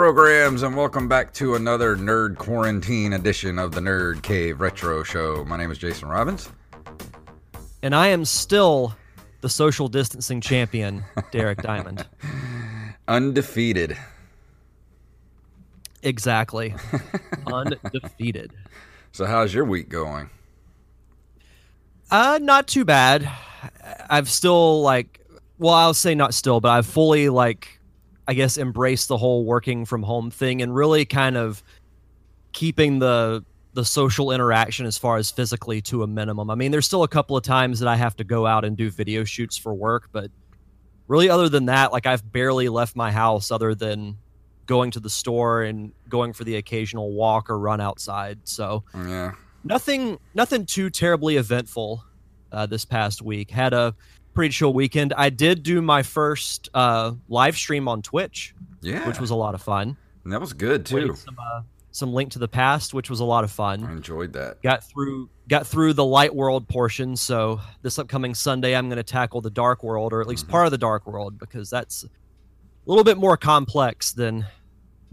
Programs, and welcome back to another Nerd Quarantine edition of the Nerd Cave Retro Show. My name is Jason Robbins. And I am still the social distancing champion, Derek Diamond. Undefeated. Exactly. Undefeated. So, how's your week going? Uh, not too bad. I've still like, well, I'll say not still, but I've fully like, I guess, embrace the whole working from home thing and really kind of keeping the the social interaction as far as physically to a minimum. I mean, there's still a couple of times that I have to go out and do video shoots for work, but really, other than that, like I've barely left my house other than going to the store and going for the occasional walk or run outside. So Yeah. nothing nothing too terribly eventful uh, this past week had a pretty chill weekend i did do my first uh, live stream on twitch Yeah. which was a lot of fun And that was good, too. Some, uh, some link to the past which was a lot of fun. I enjoyed that. got through got through the light world portion so this upcoming sunday i'm going to tackle the dark world or at least Mhm. part of the dark world because that's a little bit more complex than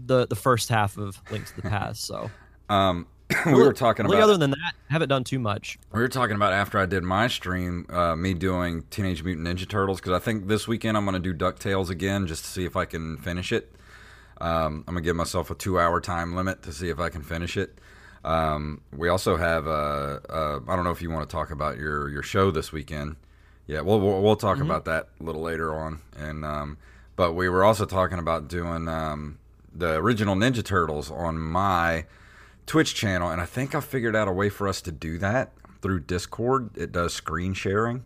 the the first half of link to the past so Um, we were talking about other than that haven't done too much We were talking about after I did my stream, uh, me doing Teenage Mutant Ninja Turtles because I think this weekend I'm going to do Ducktales again just to see if I can finish it. Um, I'm gonna give myself a two-hour time limit to see if I can finish it. Um, we also have uh, uh, I don't know if you want to talk about your your show this weekend. Yeah, we'll we'll, we'll talk about that a little later on. And um, but we were also talking about doing um, the original Ninja Turtles on my Twitch channel, and I think I figured out a way for us to do that through Discord. It does screen sharing.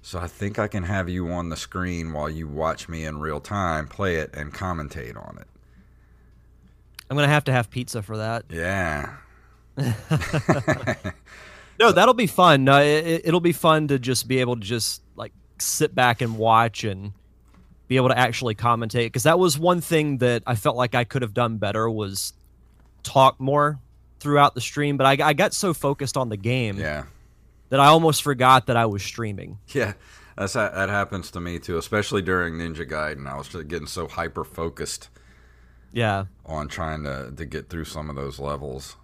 So I think I can have you on the screen while you watch me in real time, play it, and commentate on it. i'm going to have to have pizza for that Yeah. No, that'll be fun. Uh, it, it'll be fun to just be able to just like sit back and watch and be able to actually commentate because that was one thing that I felt like I could have done better was talk more throughout the stream. But I, I got so focused on the game Yeah. that I almost forgot that I was streaming. Yeah. That's that happens to me too, especially during Ninja Gaiden. I was getting so hyper focused Yeah. on trying to, to get through some of those levels.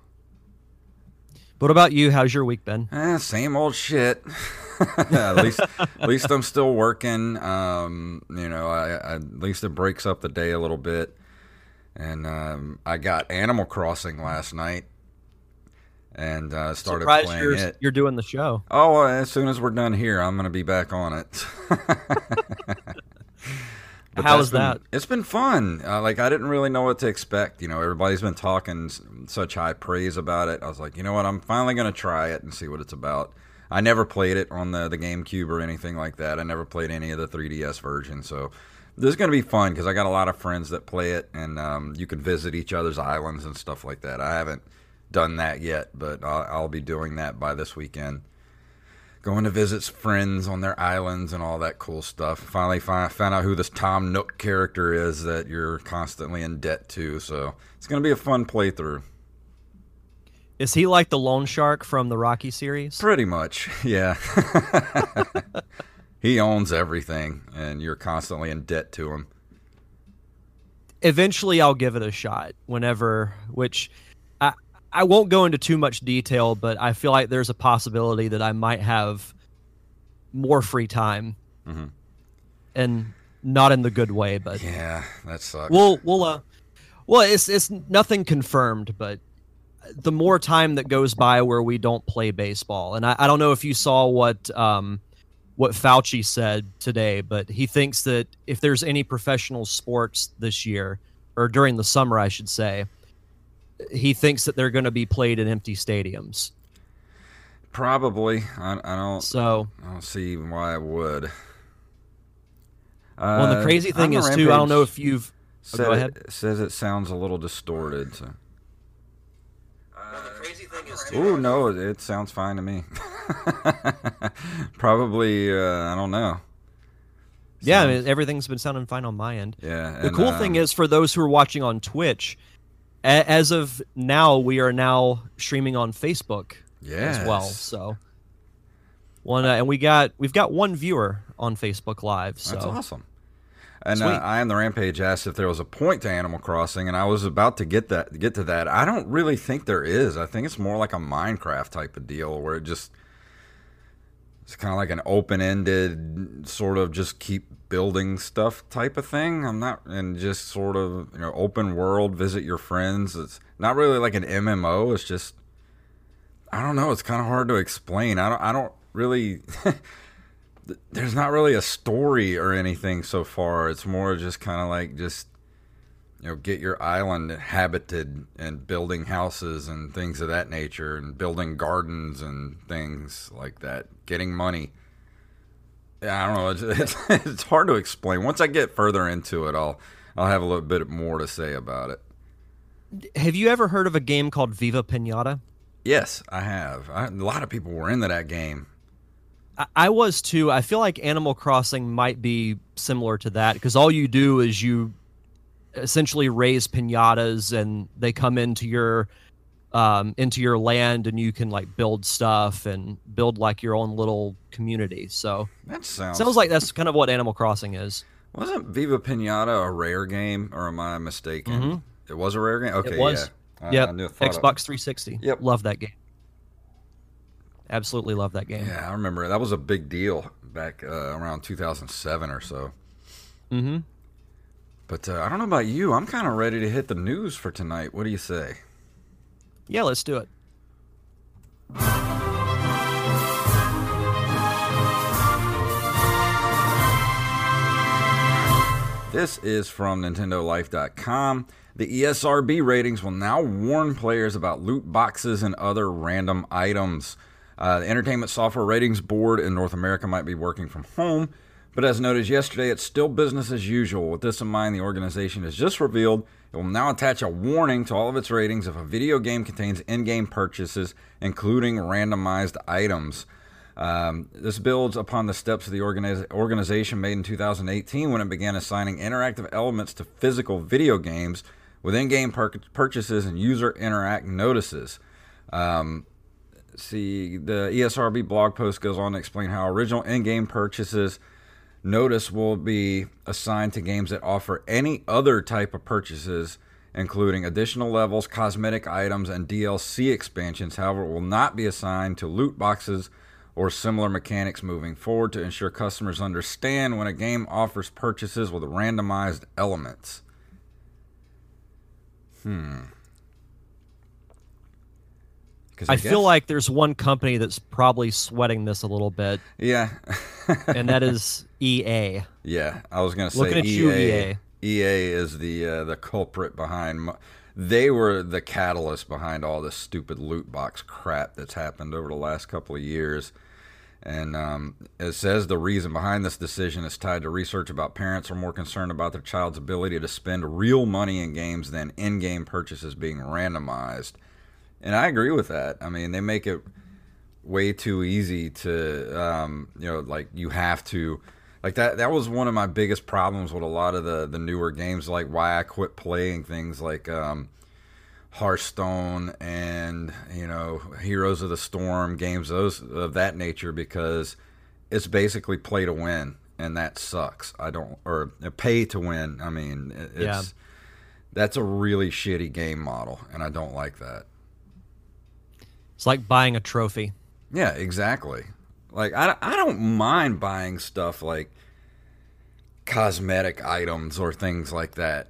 What about you? How's your week been? Eh, same old shit. at least, at least I'm still working. Um, you know, I, I, at least it breaks up the day a little bit. And um, I got Animal Crossing last night, and uh, started Surprised playing you're, it. you're doing the show. Oh, well, as soon as we're done here, I'm gonna be back on it. How that's been- that? It's been fun. Uh, like I didn't really know what to expect. You know, everybody's been talking s- such high praise about it. I was like, you know what? I'm finally gonna try it and see what it's about. I never played it on the the GameCube or anything like that. I never played any of the 3DS version, so this is gonna be fun because I got a lot of friends that play it, and um, you can visit each other's islands and stuff like that. I haven't done that yet, but I'll, I'll be doing that by this weekend going to visit friends on their islands and all that cool stuff. Finally, find, found out who this Tom Nook character is that you're constantly in debt to. So it's going to be a fun playthrough. Is he like the loan shark from the Rocky series? Pretty much, yeah. he owns everything, and you're constantly in debt to him. eventually I'll give it a shot whenever which I I won't go into too much detail, but I feel like there's a possibility that I might have more free time. Mhm. And not in the good way, but Yeah, that sucks. we'll we'll uh well it's it's nothing confirmed, but the more time that goes by where we don't play baseball, and I, I don't know if you saw what um what Fauci said today, but he thinks that if there's any professional sports this year, or during the summer, I should say, he thinks that they're going to be played in empty stadiums. Probably. I, I don't. So I don't see why I would. well, the Uh, crazy thing is too. I don't know if you've. oh, said go it- says it sounds a little distorted. So. Well, the crazy thing is Ooh, no, it, it sounds fine to me. Probably, uh, I don't know. Yeah, I mean, everything's been sounding fine on my end. yeah. The and, cool um, thing is for those who are watching on Twitch, a- as of now, we are now streaming on Facebook as well. So one, uh, and we got we've got one viewer on Facebook Live. So That's awesome. And uh, I am the Rampage asked if there was a point to Animal Crossing, and I was about to get that get to that. I don't really think there is. I think it's more like a Minecraft type of deal where it just it's kind of like an open ended sort of just keep building stuff type of thing. I'm not and just sort of you know open world, visit your friends. It's not really like an MMO. It's just I don't know. It's kind of hard to explain. I don't. I don't really. there's not really a story or anything so far. It's more just kind of like just you know get your island habited and building houses and things of that nature and building gardens and things like that. Getting money. Yeah, I don't know. It's, it's it's hard to explain. Once I get further into it, I'll I'll have a little bit more to say about it. have you ever heard of a game called Viva Pinata? Yes, I have. I, a lot of people were into that game. I, was too. I feel like Animal Crossing might be similar to that because all you do is you essentially raise pinatas and they come into your um, into your land and you can like build stuff and build like your own little community. So That sounds sounds like that's kind of what Animal Crossing is. Wasn't Viva Pinata a rare game, or am I mistaken? Mhm. It was a rare game. Okay, it was. yeah. Yep. I I- Xbox 360. Yep. Love that game. Absolutely love that game. yeah, I remember that was a big deal back uh, around 2007 or so. Mm-hmm. But uh, I don't know about you. I'm kind of ready to hit the news for tonight. What do you say? Yeah, let's do it. This is from NintendoLife.com. The ESRB ratings will now warn players about loot boxes and other random items. Uh, the Entertainment Software Ratings Board in North America might be working from home, but as noted yesterday, it's still business as usual. With this in mind, the organization has just revealed it will now attach a warning to all of its ratings if a video game contains in game purchases, including randomized items. Um, this builds upon the steps of the organiz- organization made in 2018 when it began assigning interactive elements to physical video games with in game pur- purchases and user interact notices. Um, see, the ESRB blog post goes on to explain how original in game purchases notice will be assigned to games that offer any other type of purchases, including additional levels, cosmetic items, and DLC expansions. However, it will not be assigned to loot boxes or similar mechanics moving forward to ensure customers understand when a game offers purchases with randomized elements. Hmm. 'Cause I, feel like there's one company that's probably sweating this a little bit, yeah, and that is EA. Yeah, I was gonna say Looking at EA. you, EA. EA is the uh, the culprit behind. mo- They were the catalyst behind all this stupid loot box crap that's happened over the last couple of years. And um, it says the reason behind this decision is tied to research about parents are more concerned about their child's ability to spend real money in games than in-game purchases being randomized. And I agree with that. I mean, they make it way too easy to um, you know like you have to like that that was one of my biggest problems with a lot of the the newer games like why I quit playing things like um Hearthstone and you know Heroes of the Storm games those of that nature because it's basically play to win and that sucks I don't or pay to win I mean it's Yeah. that's a really shitty game model and I don't like that It's like buying a trophy. Yeah, exactly. Like I, I don't mind buying stuff like cosmetic items or things like that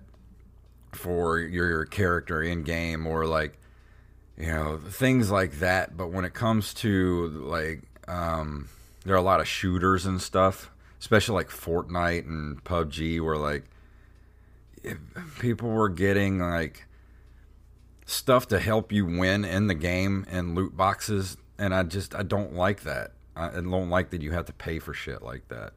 for your character in game or like you know things like that but when it comes to like um there are a lot of shooters and stuff especially like Fortnite and PUBG where like people were getting like stuff to help you win in the game and loot boxes and I just I don't like that. I don't like that you have to pay for shit like that.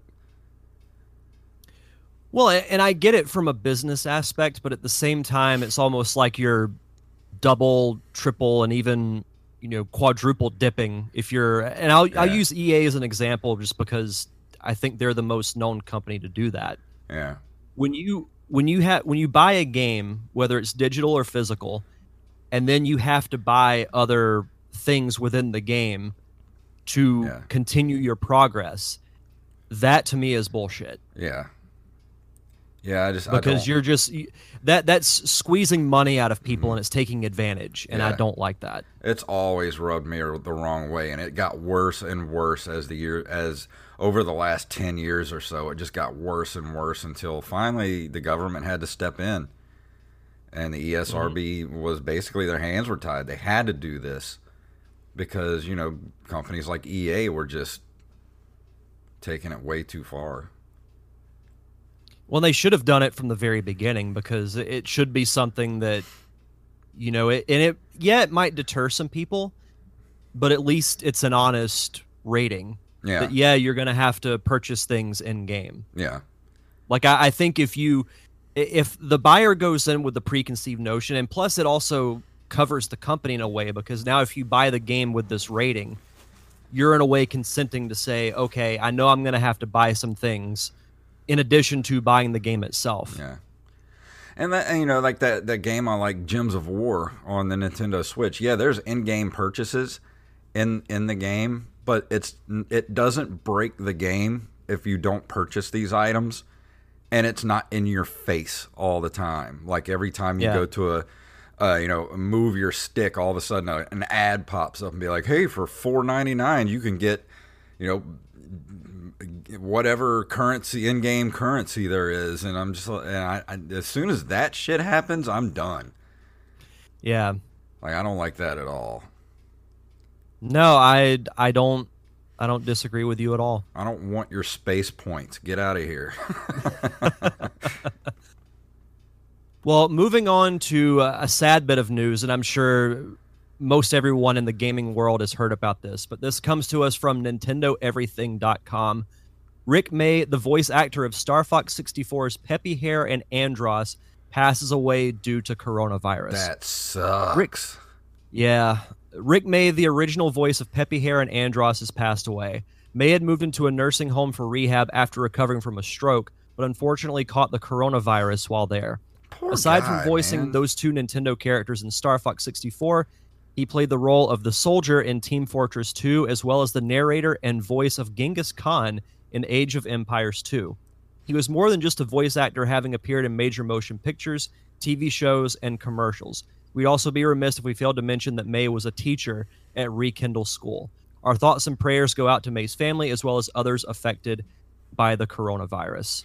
Well, and I get it from a business aspect, but at the same time, it's almost like you're double, triple, and even you know quadruple dipping. If you're, and I'll yeah. I'll use EA as an example just because I think they're the most known company to do that. Yeah. When you when you have when you buy a game, whether it's digital or physical, and then you have to buy other things within the game to yeah. continue your progress, that to me is bullshit. Yeah. Yeah, I just because I you're just that that's squeezing money out of people mm-hmm. and it's taking advantage, and yeah. I don't like that. It's always rubbed me the wrong way, and it got worse and worse as the year as over the last ten years or so. It just got worse and worse until finally the government had to step in, and the ESRB mm-hmm. was basically their hands were tied. They had to do this because you know companies like EA were just taking it way too far. Well, they should have done it from the very beginning because it should be something that, you know, it, and it, yeah, it might deter some people, but at least it's an honest rating. Yeah. That, yeah, you're going to have to purchase things in game. Yeah. Like, I, I think if you, if the buyer goes in with the preconceived notion, and plus it also covers the company in a way because now if you buy the game with this rating, you're in a way consenting to say, okay, I know I'm going to have to buy some things in addition to buying the game itself. Yeah. And that you know, like that that game on like Gems of War on the Nintendo Switch. Yeah, there's in-game purchases in in the game, but it's it doesn't break the game if you don't purchase these items and it's not in your face all the time. Like every time you yeah. go to a uh, you know, move your stick, all of a sudden a, an ad pops up and be like, "Hey, for four ninety nine, you can get, you know, whatever currency in-game currency there is and i'm just and I, I, as soon as that shit happens i'm done yeah like i don't like that at all no i i don't i don't disagree with you at all i don't want your space points get out of here well moving on to uh, a sad bit of news and i'm sure most everyone in the gaming world has heard about this, but this comes to us from NintendoEverything.com. Rick May, the voice actor of Star Fox 64's Peppy Hare and Andross, passes away due to coronavirus. That sucks. Rick's, yeah. Rick May, the original voice of Peppy Hare and Andross, has passed away. May had moved into a nursing home for rehab after recovering from a stroke, but unfortunately caught the coronavirus while there. Poor Aside guy, from voicing man. those two Nintendo characters in Star Fox 64, he played the role of the soldier in Team Fortress 2, as well as the narrator and voice of Genghis Khan in Age of Empires 2. He was more than just a voice actor, having appeared in major motion pictures, TV shows, and commercials. We'd also be remiss if we failed to mention that May was a teacher at Rekindle School. Our thoughts and prayers go out to May's family as well as others affected by the coronavirus.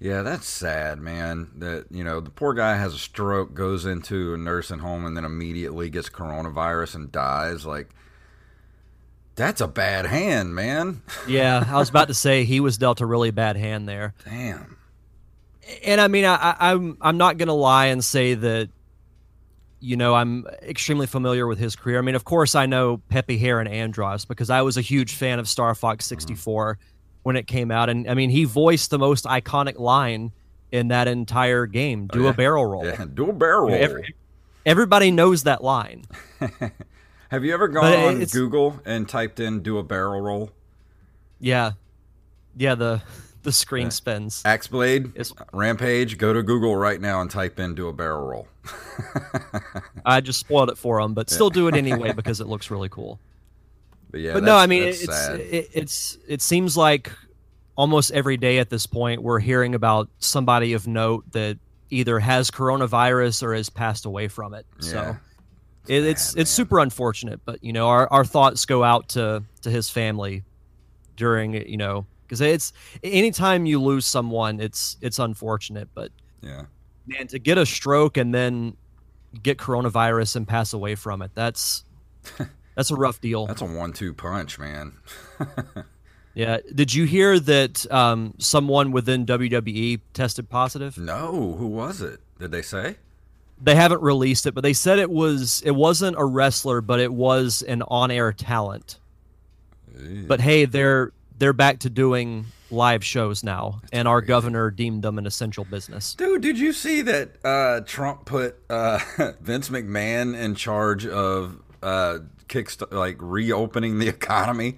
Yeah, that's sad, man. That you know, the poor guy has a stroke, goes into a nursing home, and then immediately gets coronavirus and dies. Like, that's a bad hand, man. yeah, I was about to say he was dealt a really bad hand there. Damn. And I mean, I, I'm I'm not gonna lie and say that. You know, I'm extremely familiar with his career. I mean, of course, I know Peppy Hare and Andross because I was a huge fan of Star Fox 64. Mm-hmm when it came out. And I mean, he voiced the most iconic line in that entire game do oh, yeah. a barrel roll. Yeah, do a barrel roll. Every, everybody knows that line. Have you ever gone on Google and typed in do a barrel roll? Yeah. Yeah, the the screen yeah. spins. Axe Blade, it's, Rampage, go to Google right now and type in do a barrel roll. I just spoiled it for them, but still do it anyway because it looks really cool. But yeah, but no, I mean it's it, it's it seems like almost every day at this point we're hearing about somebody of note that either has coronavirus or has passed away from it. Yeah. So it's it, it's, it's super unfortunate, but you know our, our thoughts go out to to his family during you know because it's anytime you lose someone, it's it's unfortunate, but yeah, man, to get a stroke and then get coronavirus and pass away from it, that's That's a rough deal. That's a one-two punch, man. yeah. Did you hear that um, someone within WWE tested positive? No. Who was it? Did they say? They haven't released it, but they said it was it wasn't a wrestler, but it was an on-air talent. But hey, they're they're back to doing live shows now, and our governor deemed them an essential business. Dude, did you see that uh, Trump put uh, Vince McMahon in charge of uh, kickst- like reopening the economy?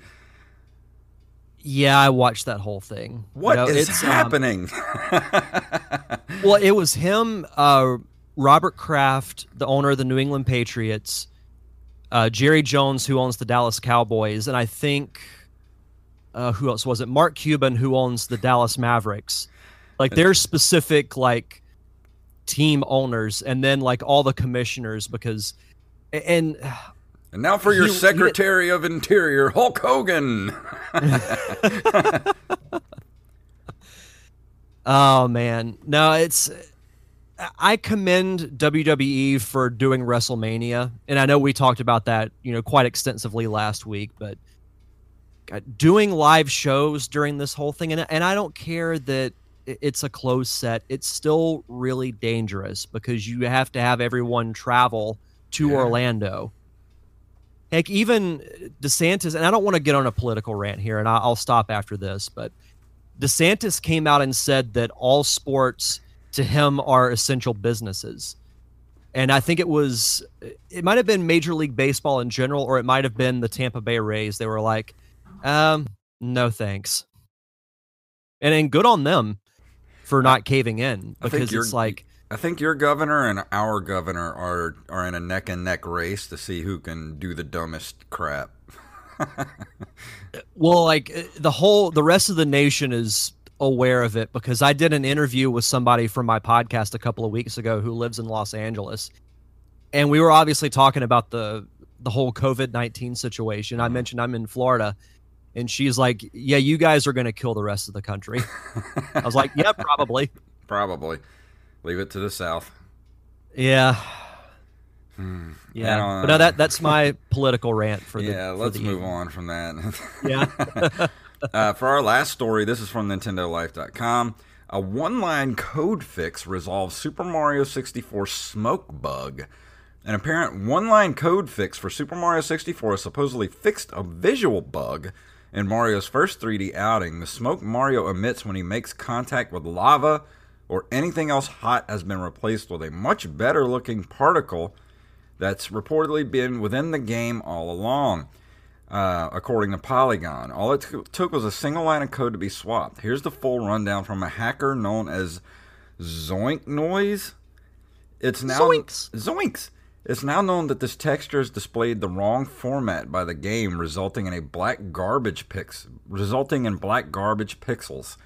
Yeah, I watched that whole thing. What You know, is it's, um, happening? well, it was him, uh, Robert Kraft, the owner of the New England Patriots, uh, Jerry Jones, who owns the Dallas Cowboys, and I think uh, who else was it? Mark Cuban, who owns the Dallas Mavericks. Like they're specific like team owners, and then like all the commissioners because and and now for your He- he- Secretary of Interior, Hulk Hogan. Oh man, no, it's. I commend WWE for doing WrestleMania, and I know we talked about that, you know, quite extensively last week. But Uh, doing live shows during this whole thing, and and I don't care that it's a closed set. It's still really dangerous because you have to have everyone travel to Yeah. Orlando. Heck, even DeSantis, and I don't want to get on a political rant here, and I'll stop after this, but DeSantis came out and said that all sports to him are essential businesses. And I think it was, it might have been Major League Baseball in general, or it might have been the Tampa Bay Rays. They were like, um, no thanks. And, and good on them for not caving in because it's like, I think your governor and our governor are are in a neck and neck race to see who can do the dumbest crap. Well, like uh, the whole, the rest of the nation is aware of it because I did an interview with somebody from my podcast a couple of weeks ago who lives in Los Angeles, and we were obviously talking about the the whole COVID nineteen situation. I mentioned I'm in Florida, and she's like, "Yeah, you guys are going to kill the rest of the country." I was like, "Yeah, probably." Probably. Leave it to the South. Yeah. Hmm. Yeah, but no, that that's my political rant for the. yeah, for let's the move evening. on from that. Yeah, uh, for our last story, this is from NintendoLife.com. A one line code fix resolves Super Mario 64 smoke bug. An apparent one line code fix for Super Mario 64 supposedly fixed a visual bug in Mario's first 3D outing. The smoke Mario emits when he makes contact with lava or anything else hot has been replaced with a much better looking particle that's reportedly been within the game all along uh, according to Polygon. All it t- took was a single line of code to be swapped. Here's the full rundown from a hacker known as Zoink Noise. It's now Zoinks. Zoinks. It's now known that this texture is displayed the wrong format by the game, resulting in a black garbage pix, resulting in black garbage pixels.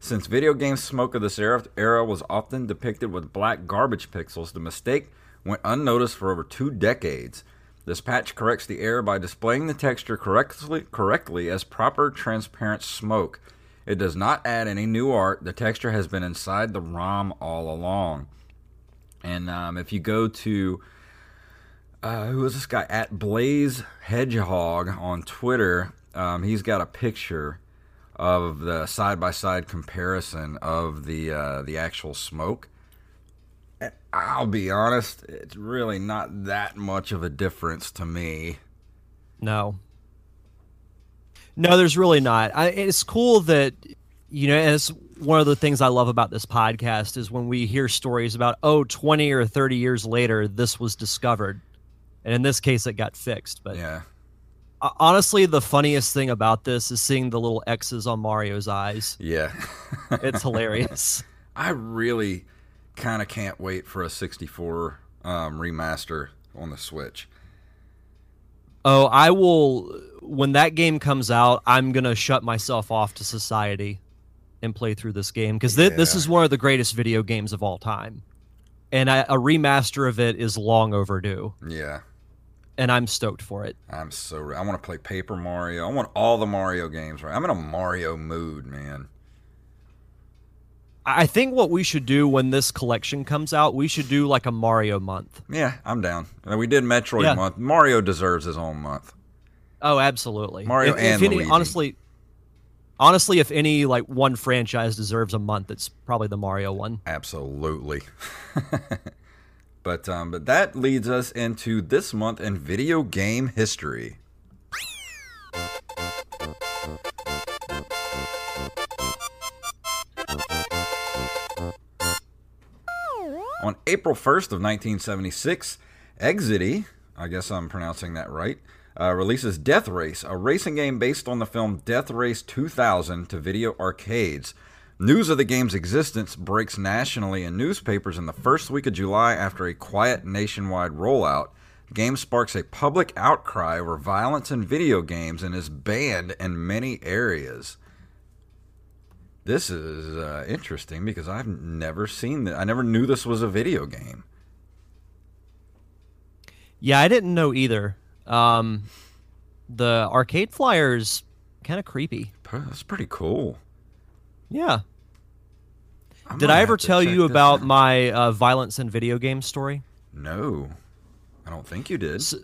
Since video game smoke of this era, era was often depicted with black garbage pixels, the mistake went unnoticed for over two decades. This patch corrects the error by displaying the texture correctly, correctly as proper transparent smoke. It does not add any new art. The texture has been inside the ROM all along. And um, if you go to uh, who is this guy at Blaze Hedgehog on Twitter? Um, he's got a picture of the side by side comparison of the uh, the actual smoke. And I'll be honest, it's really not that much of a difference to me. No. No, there's really not. I, it's cool that you know, it's one of the things I love about this podcast is when we hear stories about oh, 20 or 30 years later this was discovered. And in this case it got fixed, but Yeah. honestly the funniest thing about this is seeing the little X's on Mario's eyes. Yeah. It's hilarious. I really kind of can't wait for a 64 um, remaster on the Switch. Oh, I will when that game comes out, I'm going to shut myself off to society and play through this game because thi- this is one of the greatest video games of all time. And I, a remaster of it is long overdue, Yeah. And I'm stoked for it. I'm so I want to play Paper Mario. I want all the Mario games. Right, I'm in a Mario mood, man. I think what we should do when this collection comes out, we should do like a Mario month. Yeah, I'm down. We did Metroid Yeah. month. Mario deserves his own month. Oh, absolutely. Mario if, and if any, Luigi. honestly, honestly, if any like one franchise deserves a month, it's probably the Mario one. Absolutely. But um, but that leads us into this month in video game history. On April 1st of 1976, Exidy, I guess I'm pronouncing that right, uh, releases Death Race, a racing game based on the film Death Race 2000 to video arcades. News of the game's existence breaks nationally in newspapers in the first week of July after a quiet nationwide rollout. The game sparks a public outcry over violence in video games and is banned in many areas. This is uh, interesting because I've never seen that. I never knew this was a video game. Yeah, I didn't know either. Um, the arcade flyers kind of creepy. That's pretty cool. Yeah. I Did I ever tell you about out. my uh, violence in video game story? No, I don't think you did. S-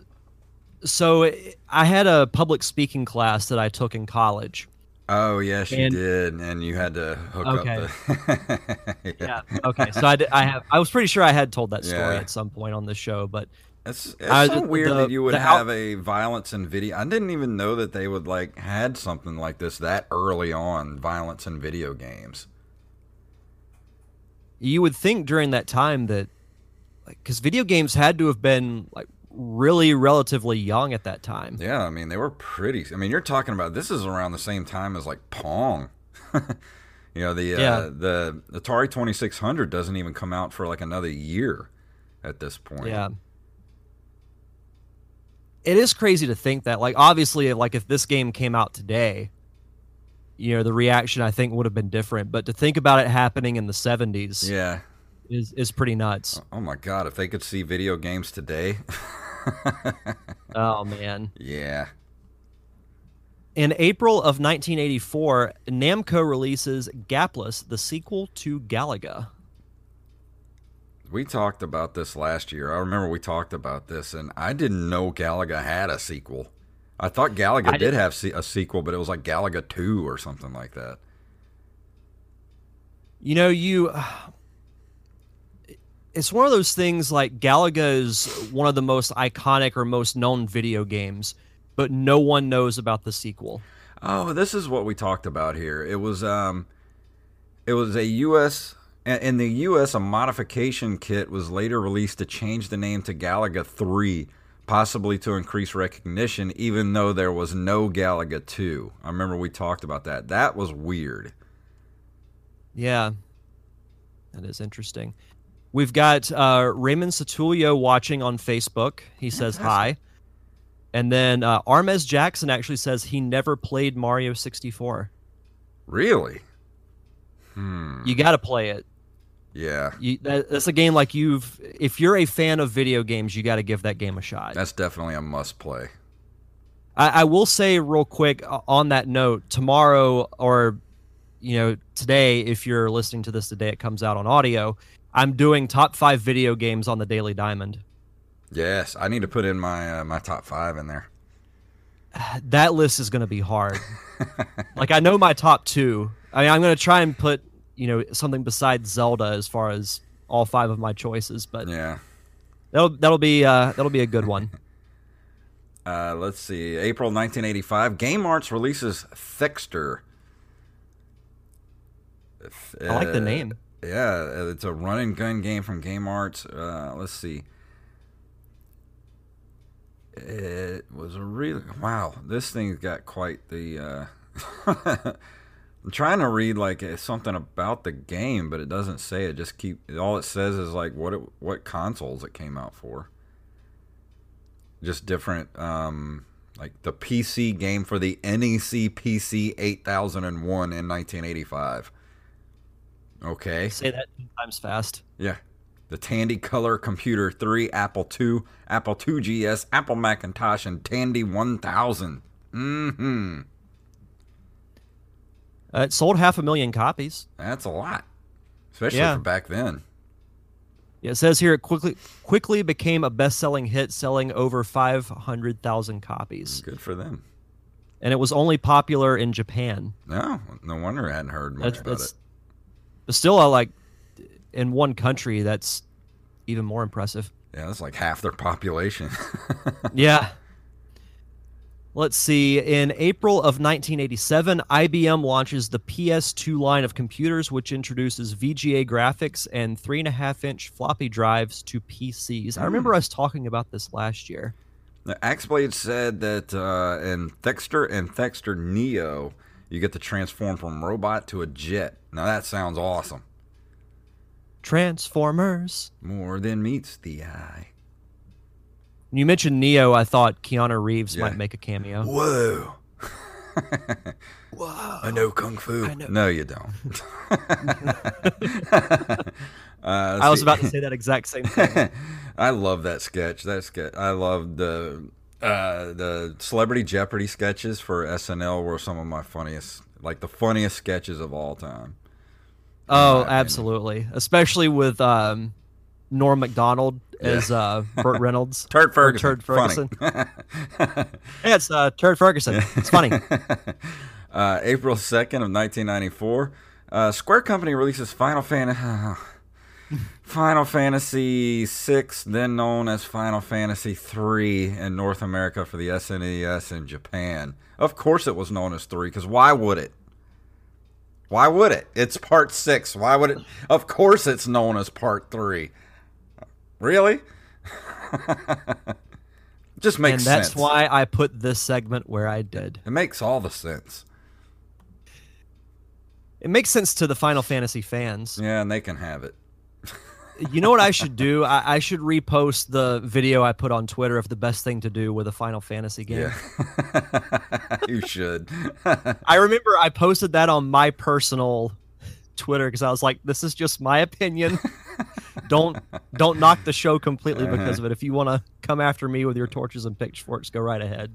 So I had a public speaking class that I took in college. Oh yes, you did, and you had to hook Okay. up the. yeah. Yeah. Okay. So I, did, I have. I was pretty sure I had told that story Yeah. at some point on the show, but It's, it's Uh, so weird the- that you would the have a violence in video. I didn't even know that they would like had something like this that early on. Violence in video games. you would think during that time that, like, because video games had to have been like really relatively young at that time. Yeah, I mean they were pretty. I mean you're talking about this is around the same time as like Pong. you know the uh, the Atari 2600 doesn't even come out for like another year at this point. Yeah. It is crazy to think that, like, obviously, like if this game came out today, you know, the reaction I think would have been different. But to think about it happening in the '70s Yeah. is is pretty nuts. Oh, oh my god, if they could see video games today. Oh man. yeah. In April of 1984, Namco releases Gaplus, the sequel to Galaga. We talked about this last year. I remember we talked about this, and I didn't know Galaga had a sequel. I thought Galaga I did didn't- have a sequel, but it was like Galaga 2 or something like that. You know, you. It's one of those things like Galaga is one of the most iconic or most known video games, but no one knows about the sequel. Oh, this is what we talked about here. It was um it was a US in the US a modification kit was later released to change the name to Galaga 3, possibly to increase recognition even though there was no Galaga 2. I remember we talked about that. That was weird. Yeah, that is interesting. We've got uh, Raymond Satulio watching on Facebook. He says hi. And then uh, Armez Jackson actually says he never played Mario 64. Really? Hmm. You got to play it. Yeah. You, that, that's a game like you've. If you're a fan of video games, you got to give that game a shot. That's definitely a must play. I, I will say real quick on that note, tomorrow or you know today, if you're listening to this today, it comes out on audio. I'm doing top five video games on the Daily Diamond. Yes, I need to put in my uh, my top 5 in there. That list is going to be hard. like I know my top two. I mean, I'm going to try and put you know something besides Zelda as far as all five of my choices, but Yeah. that'll that'll be uh, that'll be a good one. Uh, let's see. April 1985, Game Arts releases Thexter. I like the Uh, name. Yeah, it's a run and gun game from Game Arts. Uh, let's see. It was a really wow. This thing's got quite the. Uh, I'm trying to read like uh, something about the game, but it doesn't say it. Just keep all it says is like what it, what consoles it came out for. Just different, um, like the PC game for the NEC PC 8001 in 1985. Okay. Say that times fast. Yeah. The Tandy Color Computer 3, Apple II, Apple II GS, Apple Macintosh, and Tandy 1000. Mm-hmm. Uh, it sold half a million copies. That's a lot. Especially Yeah. for back then. Yeah, it says here it quickly quickly became a best-selling hit, selling over 500,000 copies, Good for them. and it was only popular in Japan. No, no wonder I hadn't heard much That's, about that's it. but still, uh, like in one country, that's even more impressive. Yeah, that's like half their population. yeah. Let's see. In April of 1987, IBM launches the PS2 line of computers, which introduces VGA graphics and three and a half inch floppy drives to PCs. I remember us talking about this last year. Axeblade said that uh, in Thexter and Thexter Neo, you get to transform from robot to a jet. Now that sounds awesome. Transformers. More than meets the eye. When you mentioned Neo, I thought Keanu Reeves Yeah. might make a cameo. Whoa. Whoa. I know kung fu. Know- No, you don't. uh, I was about to say that exact same thing. I love that sketch. That sketch. I love the uh, the Celebrity Jeopardy sketches for SNL were some of my funniest, like the funniest sketches of all time. Oh, opinion. absolutely. Especially with um, Norm Macdonald as uh, Burt Reynolds. Turd Ferguson. Turd Ferguson. It's uh, Turd Ferguson. It's funny. uh, April 2nd of 1994, uh, Square Company releases Final Fantasy Final Fantasy 6, then known as Final Fantasy 3 in North America for the SNES in Japan. Of course it was known as 3 cuz why would it? Why would it? It's part 6. Why would it? Of course it's known as part 3. Really? Just makes and that's sense. why I put this segment where I did. it makes all the sense. It makes sense to the Final Fantasy fans. Yeah, and they can have it. You know what I should do? I, I should repost the video I put on Twitter of the best thing to do with a Final Fantasy game. Yeah. you should. I remember I posted that on my personal Twitter because I was like, "This is just my opinion. don't don't knock the show completely uh-huh. because of it. If you want to come after me with your torches and pitchforks, go right ahead."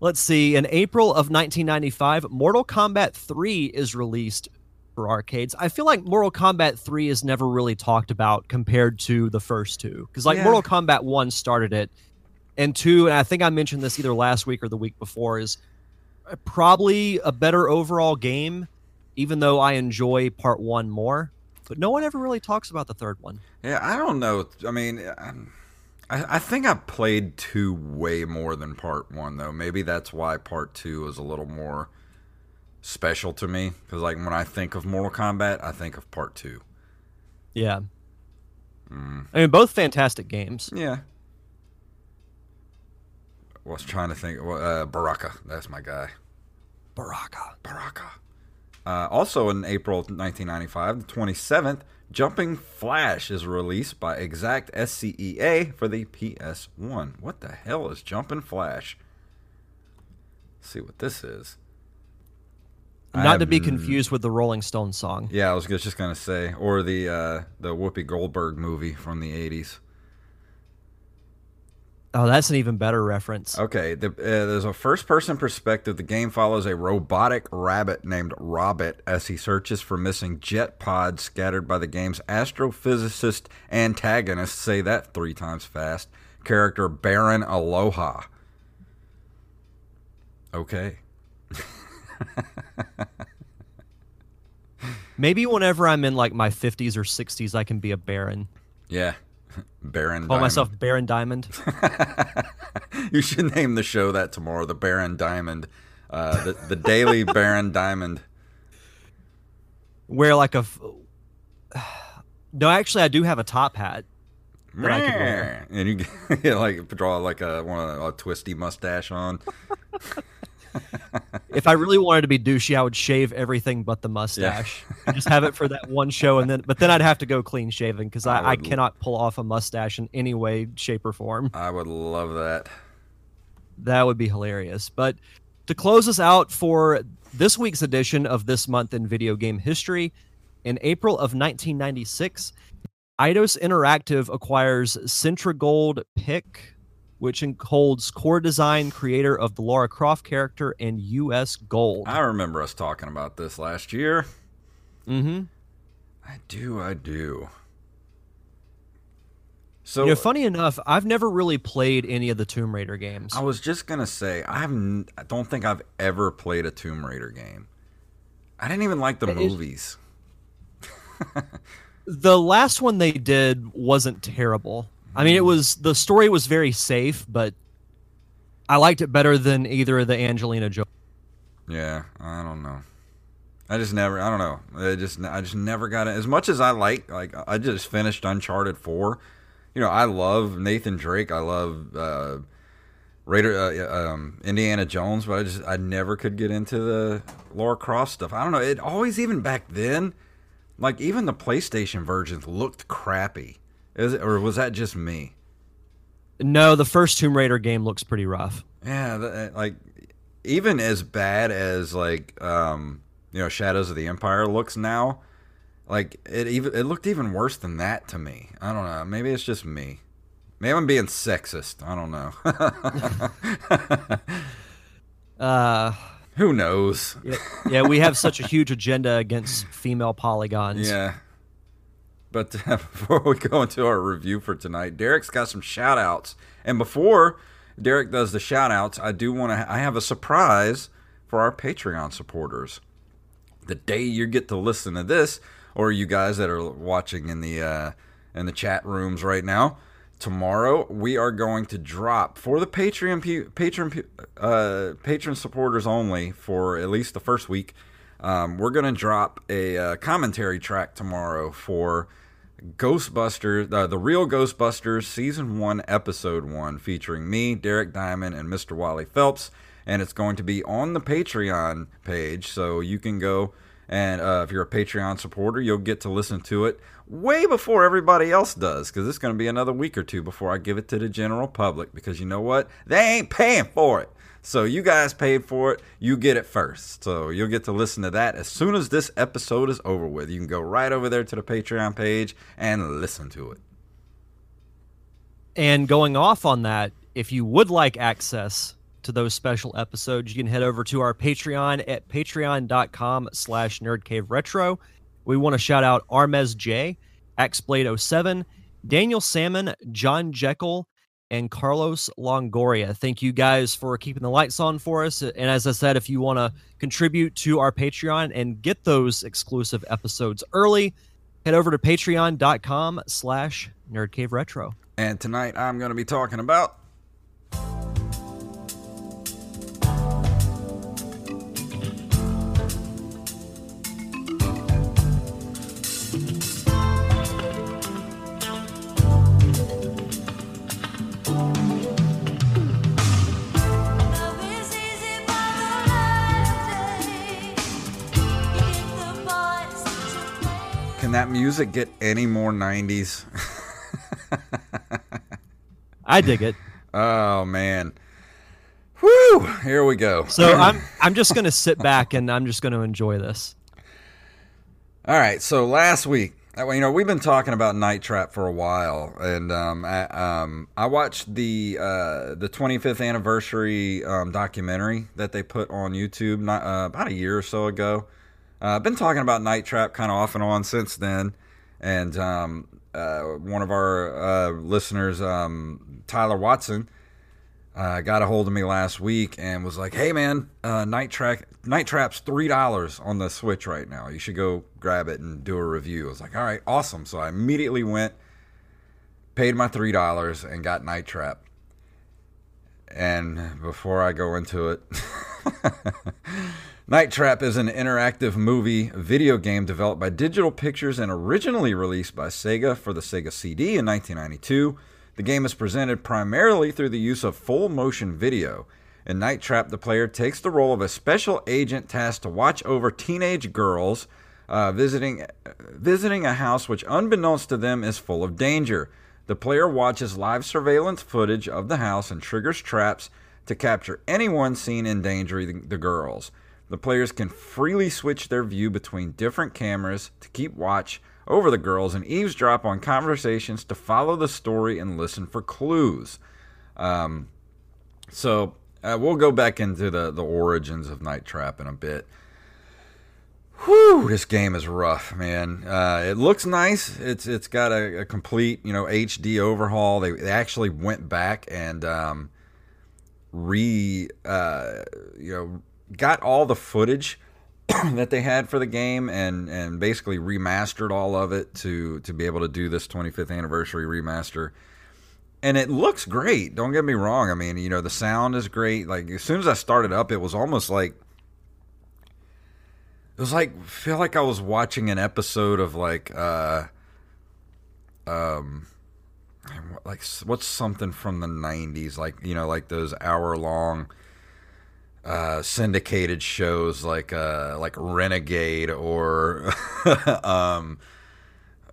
Let's see. In April of 1995, Mortal Kombat 3 is released for arcades. I feel like Mortal Kombat 3 is never really talked about compared to the first two because like Yeah. Mortal Kombat 1 started it, and two, and I think I mentioned this either last week or the week before, is uh, probably a better overall game, even though I enjoy part one more. But no one ever really talks about the third one. yeah, I don't know. I mean, I'm- I, I think I played two way more than part one, though. Maybe that's why part two is a little more special to me. Because, like, when I think of Mortal Kombat, I think of part two. Yeah. I mean, both fantastic games. Yeah. I was trying to think. Uh, Baraka. That's my guy. Baraka. Baraka. Uh, also in April 1995, the 27th, Jumping Flash is released by Exact SCEA for the PS1. What the hell is Jumping Flash? Let's see what this is. Not to be confused with the Rolling Stones song. Yeah, I was just gonna say, or the uh, the Whoopi Goldberg movie from the 80s. Oh, that's an even better reference. Okay, the, uh, there's a first person perspective. The game follows a robotic rabbit named Robbit as he searches for missing jet pods scattered by the game's astrophysicist antagonist. Say that three times fast. Character Baron Aloha. Okay. Maybe whenever I'm in like my 50s or 60s, I can be a Baron. Yeah. Baron Call Diamond. myself Baron Diamond. you should name the show that tomorrow. The Baron Diamond. Uh, the, the Daily Baron Diamond. Wear like a. F- no, actually, I do have a top hat. that I could wear. And you yeah, like draw like a one of a twisty mustache on. If I really wanted to be douchey, I would shave everything but the mustache. and just have it for that one show, and then but then I'd have to go clean shaven because I I, I cannot pull off a mustache in any way, shape, or form. I would love that. That would be hilarious. But to close us out for this week's edition of This Month in Video Game History, in April of 1996, Eidos Interactive acquires CentreGold plc, which holds core design, creator of the Lara Croft character, and U.S. Gold. I remember us talking about this last year. mm-hmm. I do, I do. So you know, funny enough, I've never really played any of the Tomb Raider games. I was just gonna say I haven't. I don't think I've ever played a Tomb Raider game. I didn't even like the It is- movies. the last one they did wasn't terrible. I mean, it was the story was very safe, but I liked it better than either of the Angelina Jolie. Yeah, I don't know. I just never. I don't know. I just I just never got it. As much as I like, like I just finished Uncharted Four. You know, I love Nathan Drake. I love uh, Raider, uh, um, Indiana Jones, but I just I never could get into the Lara Croft stuff. I don't know. It always even back then, like even the PlayStation versions looked crappy. Is it, or was that just me? No, the first Tomb Raider game looks pretty rough. Yeah, the, like even as bad as like um, you know Shadows of the Empire looks now, like it even it looked even worse than that to me. I don't know. Maybe it's just me. Maybe I'm being sexist. I don't know. uh, Who knows? yeah, yeah, we have such a huge agenda against female polygons. Yeah. But uh, before we go into our review for tonight, Derek's got some shout outs. And before Derek does the shout outs, I do want to, I have a surprise for our Patreon supporters. The day you get to listen to this, or you guys that are watching in the, uh, in the chat rooms right now, tomorrow we are going to drop for the Patreon patron uh, patron supporters only for at least the first week. Um, we're going to drop a uh, commentary track tomorrow for Ghostbusters, uh, the real Ghostbusters season one, episode one, featuring me, Derek Diamond, and Mr. Wally Phelps. And it's going to be on the Patreon page, so you can go and uh, if you're a Patreon supporter, you'll get to listen to it way before everybody else does, because it's going to be another week or two before I give it to the general public. Because you know what? They ain't paying for it. So you guys paid for it, you get it first. So you'll get to listen to that as soon as this episode is over with. You can go right over there to the Patreon page and listen to it. And going off on that, if you would like access to those special episodes, you can head over to our Patreon at patreon.com slash nerdcaveretro. We want to shout out Armez J, Axblade07, Daniel Salmon, John Jekyll, and Carlos Longoria. Thank you guys for keeping the lights on for us. And as I said, if you want to contribute to our Patreon and get those exclusive episodes early, head over to patreon.com slash nerdcaveretro. And tonight I'm going to be talking about that music get any more 90s? I dig it. Oh man. Whew, here we go. So I'm I'm just going to sit back and I'm just going to enjoy this. All right, so last week, you know, we've been talking about Night Trap for a while, and um, I, um, I watched the uh, the 25th anniversary um, documentary that they put on YouTube not, uh, about a year or so ago. Uh, I've been talking about Night Trap kind of off and on since then, and um, uh, one of our uh, listeners, um, Tyler Watson, uh, got a hold of me last week and was like, "Hey man, uh, Night Trap Night Trap's three dollars on the Switch right now. You should go grab it and do a review." I was like, "All right, awesome." So I immediately went, paid my three dollars, and got Night Trap. And before I go into it. Night Trap is an interactive movie video game developed by Digital Pictures and originally released by Sega for the Sega CD in 1992. The game is presented primarily through the use of full motion video. In Night Trap, the player takes the role of a special agent tasked to watch over teenage girls uh, visiting visiting a house which, unbeknownst to them, is full of danger. The player watches live surveillance footage of the house and triggers traps to capture anyone seen endangering the girls. The players can freely switch their view between different cameras to keep watch over the girls and eavesdrop on conversations to follow the story and listen for clues. Um, so uh, we'll go back into the, the origins of Night Trap in a bit. Whew, this game is rough, man. Uh, it looks nice. It's it's got a, a, complete you know HD overhaul. They, they actually went back and um, re uh, you know got all the footage that they had for the game and and basically remastered all of it to to be able to do this 25th anniversary remaster. and it looks great. Don't get me wrong. I mean, you know, the sound is great. Like as soon as I started up, it was almost like it was like feel like I was watching an episode of like uh um like what's something from the 90s like you know like those hour long uh syndicated shows like uh like Renegade or um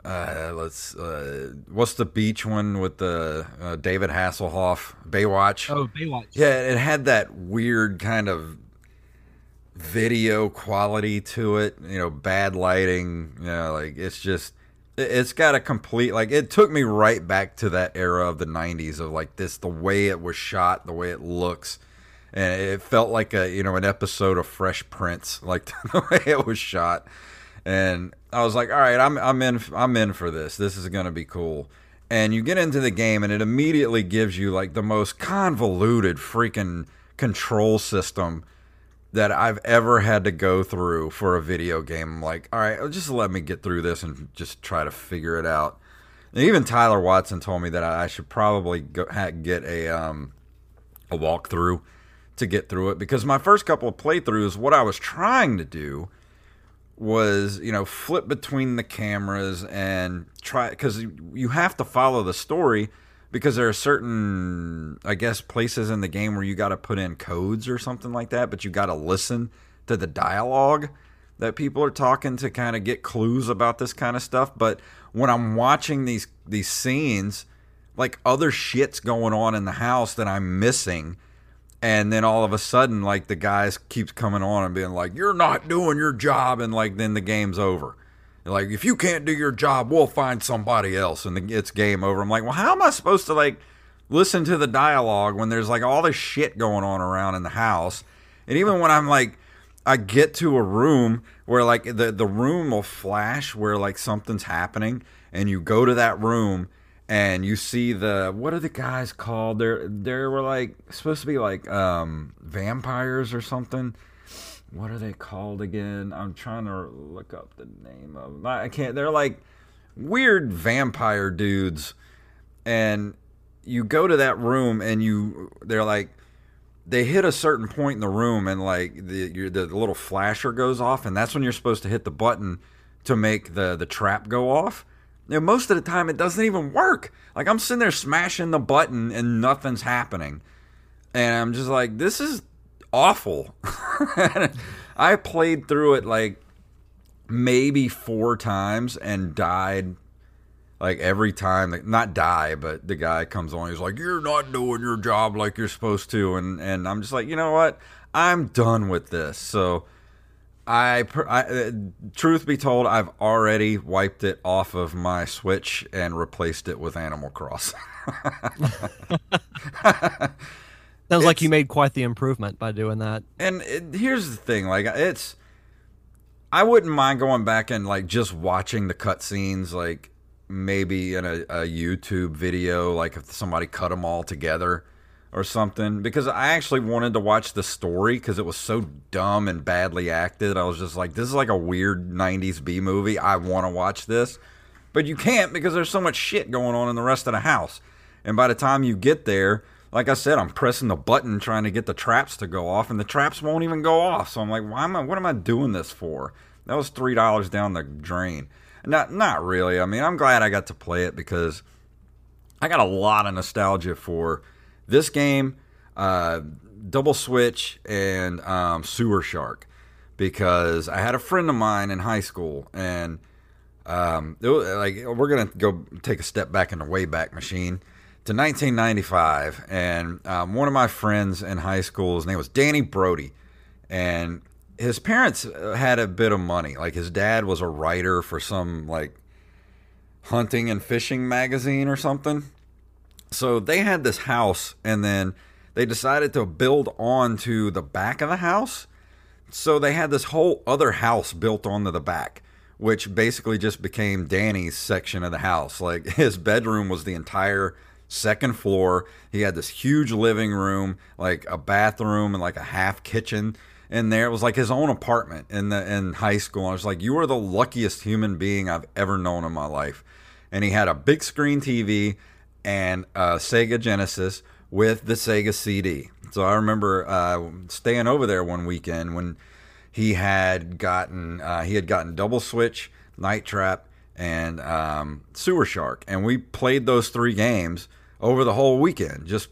uh, let's uh, what's the beach one with the uh, David Hasselhoff Baywatch? Oh, Baywatch. Yeah, it had that weird kind of video quality to it. You know, bad lighting. You know, like it's just it's got a complete like it took me right back to that era of the 90s of like this the way it was shot the way it looks and it felt like a you know an episode of fresh prince like the way it was shot and I was like, all right, I'm I'm in I'm in for this. This is gonna be cool. And you get into the game, and it immediately gives you like the most convoluted freaking control system that I've ever had to go through for a video game. I'm like, all right, just let me get through this and just try to figure it out. And even Tyler Watson told me that I should probably go, get a um, a walkthrough to get through it because my first couple of playthroughs, what I was trying to do was you know flip between the cameras and try because you have to follow the story because there are certain i guess places in the game where you got to put in codes or something like that but you got to listen to the dialogue that people are talking to kind of get clues about this kind of stuff. But when i'm watching these these scenes like other shit's going on in the house that i'm missing and then all of a sudden like the guys keeps coming on and being like you're not doing your job and like then the game's over. Like if you can't do your job we'll find somebody else and it's game over. I'm like well how am i supposed to like listen to the dialogue when there's like all this shit going on around in the house? And even when i'm like i get to a room where like the the room will flash where like something's happening and you go to that room and you see the what are the guys called? They're they were like supposed to be like um, vampires or something. What are they called again? I'm trying to look up the name of them. I can't. They're like weird vampire dudes, and you go to that room and you they're like they hit a certain point in the room and like the the little flasher goes off and that's when you're supposed to hit the button to make the the trap go off you know, most of the time it doesn't even work. Like I'm sitting there smashing the button and nothing's happening. And I'm just like, this is awful. I played through it like maybe four times and died like every time not die but the guy comes on he's like you're not doing your job like you're supposed to and and i'm just like you know what i'm done with this so I, I, uh, truth be told, I've already wiped it off of my Switch and replaced it with Animal Crossing. Sounds it's, like you made quite the improvement by doing that. And it, here's the thing, like it's, I wouldn't mind going back and like just watching the cutscenes, like maybe in a, a YouTube video, like if somebody cut them all together or something because I actually wanted to watch the story because it was so dumb and badly acted. I was just like, this is like a weird 90s B movie. I want to watch this. But you can't because there's so much shit going on in the rest of the house. And by the time you get there, like I said, I'm pressing the button trying to get the traps to go off, and the traps won't even go off. So I'm like, why am I? What am I doing this for? That was three dollars down the drain. Not, not really. I mean, I'm glad I got to play it because I got a lot of nostalgia for this game, uh, Double Switch, and um, Sewer Shark, because I had a friend of mine in high school, and um, was, like we're gonna go take a step back in the Wayback Machine to 1995, and um, one of my friends in high school, his name was Danny Brody, and his parents had a bit of money. Like his dad was a writer for some like hunting and fishing magazine or something so they had this house, and then they decided to build onto the back of the house. So they had this whole other house built onto the back, which basically just became Danny's section of the house. Like his bedroom was the entire second floor. He had this huge living room, like a bathroom and like a half kitchen in there. It was like his own apartment in the in high school. I was like, you are the luckiest human being I've ever known in my life. And he had a big screen TV and uh, Sega Genesis with the Sega CD. So I remember uh, staying over there one weekend when he had gotten uh, he had gotten Double Switch, Night Trap, and um, Sewer Shark, and we played those three games over the whole weekend. Just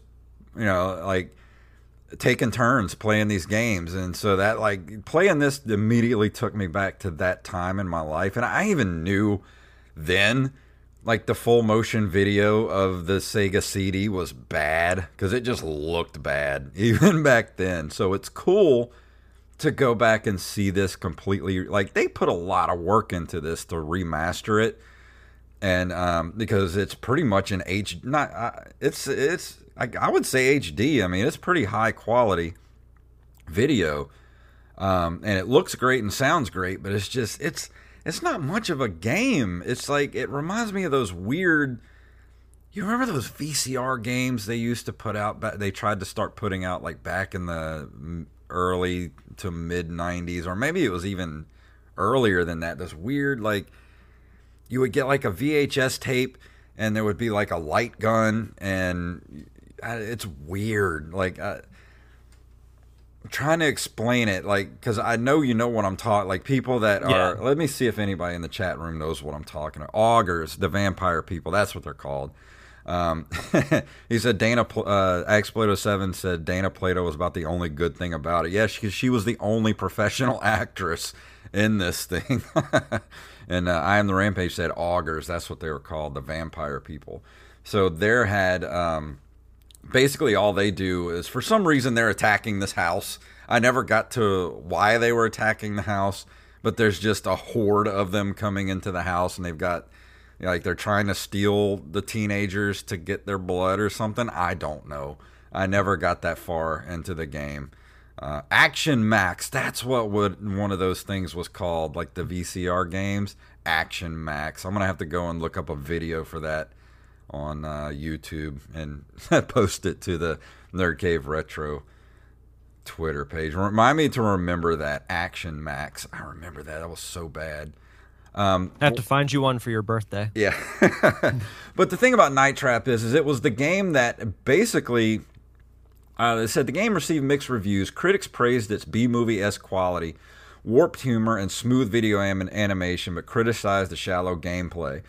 you know, like taking turns playing these games, and so that like playing this immediately took me back to that time in my life, and I even knew then like the full motion video of the Sega CD was bad because it just looked bad even back then. So it's cool to go back and see this completely. Like they put a lot of work into this to remaster it, and um, because it's pretty much an H. Not uh, it's it's I, I, would say HD. I mean it's pretty high quality video, um, and it looks great and sounds great. But it's just it's it's not much of a game. It's like it reminds me of those weird. You remember those VCR games they used to put out? But They tried to start putting out like back in the early to mid '90s, or maybe it was even earlier than that. This weird like you would get like a VHS tape, and there would be like a light gun, and it's weird. Like. Trying to explain it like because i know you know what i'm talking like people that are let me see if anybody in the chat room knows what i'm talking about Augers the vampire people that's what they're called. Um, he said dana uh, x plato 7 said dana plato was about the only good thing about it. Yeah she, she was the only professional actress in this thing. And uh, i am the rampage said Augers that's what they were called the vampire people. So there had um, basically all they do is for some reason they're attacking this house. I never got to why they were attacking the house, but there's just a horde of them coming into the house and they've got like they're trying to steal the teenagers to get their blood or something. I don't know. I never got that far into the game. Uh, Action Max, that's what would one of those things was called, like the VCR games. Action Max. I'm gonna have to go and look up a video for that on uh, YouTube and post it to the Nerd Cave Retro Twitter page. Remind me to remember that Action Max. I remember that. That was so bad. Um, I have to find you one for your birthday. Yeah, but the thing about Night Trap is, is it was the game that basically. Uh, they said the game received mixed reviews. Critics praised its B movie s quality, warped humor, and smooth video animation, but criticized the shallow gameplay.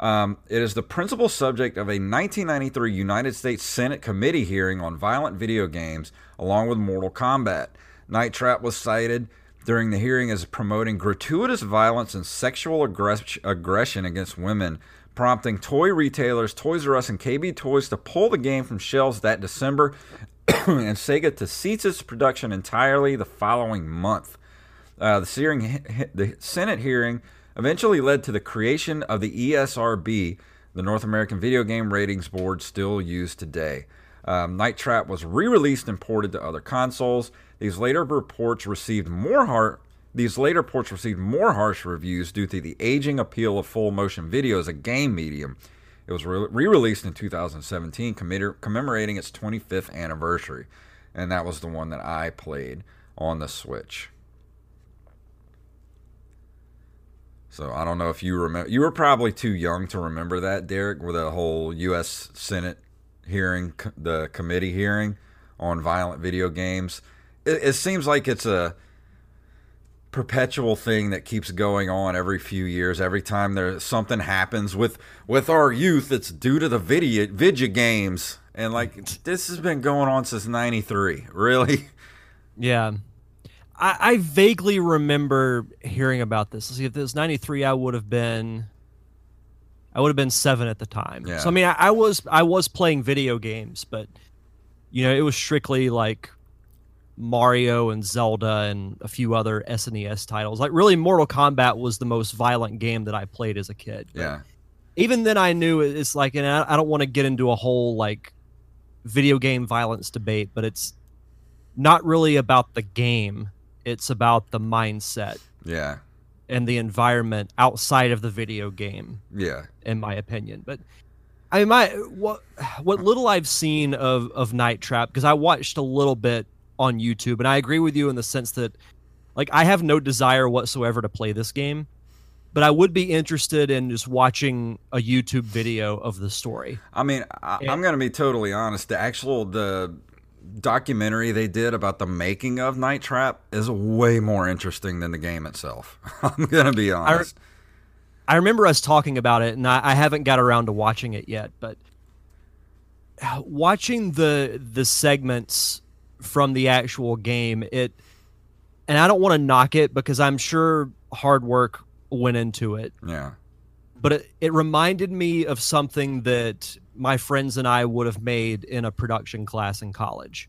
Um, it is the principal subject of a 1993 United States Senate committee hearing on violent video games, along with Mortal Kombat. Night Trap was cited during the hearing as promoting gratuitous violence and sexual aggress- aggression against women, prompting toy retailers Toys R Us and KB Toys to pull the game from shelves that December and Sega to cease its production entirely the following month. Uh, the, hearing, the Senate hearing eventually led to the creation of the ESRB, the North American Video Game Ratings Board, still used today. Um, Night Trap was re-released and ported to other consoles. These later reports received more these later ports received more harsh reviews due to the aging appeal of full motion video as a game medium. It was re released in 2017, commemorating its 25th anniversary, and that was the one that I played on the Switch. So I don't know if you remember. You were probably too young to remember that, Derek, with the whole U.S. Senate hearing, the committee hearing on violent video games. It, it seems like it's a perpetual thing that keeps going on every few years. Every time there something happens with with our youth, it's due to the video video games, and like this has been going on since '93. Really? Yeah. I, I vaguely remember hearing about this. Let's see, if it was '93, I would have been, I would have been seven at the time. Yeah. So I mean, I, I was I was playing video games, but you know, it was strictly like Mario and Zelda and a few other SNES titles. Like really, Mortal Kombat was the most violent game that I played as a kid. But yeah. Even then, I knew it's like, and I, I don't want to get into a whole like video game violence debate, but it's not really about the game it's about the mindset. Yeah. And the environment outside of the video game. Yeah. In my opinion. But I mean my what what little I've seen of of Night Trap because I watched a little bit on YouTube and I agree with you in the sense that like I have no desire whatsoever to play this game. but I would be interested in just watching a YouTube video of the story. I mean, I, I'm going to be totally honest. The actual the documentary they did about the making of Night Trap is way more interesting than the game itself. I'm to be honest. I, I, remember us talking about it, and I, I haven't got around to watching it yet. But uh, watching the the segments from the actual game, it and I don't want to knock it because I'm sure hard work went into it. Yeah. But it, it reminded me of something that my friends and I would have made in a production class in college.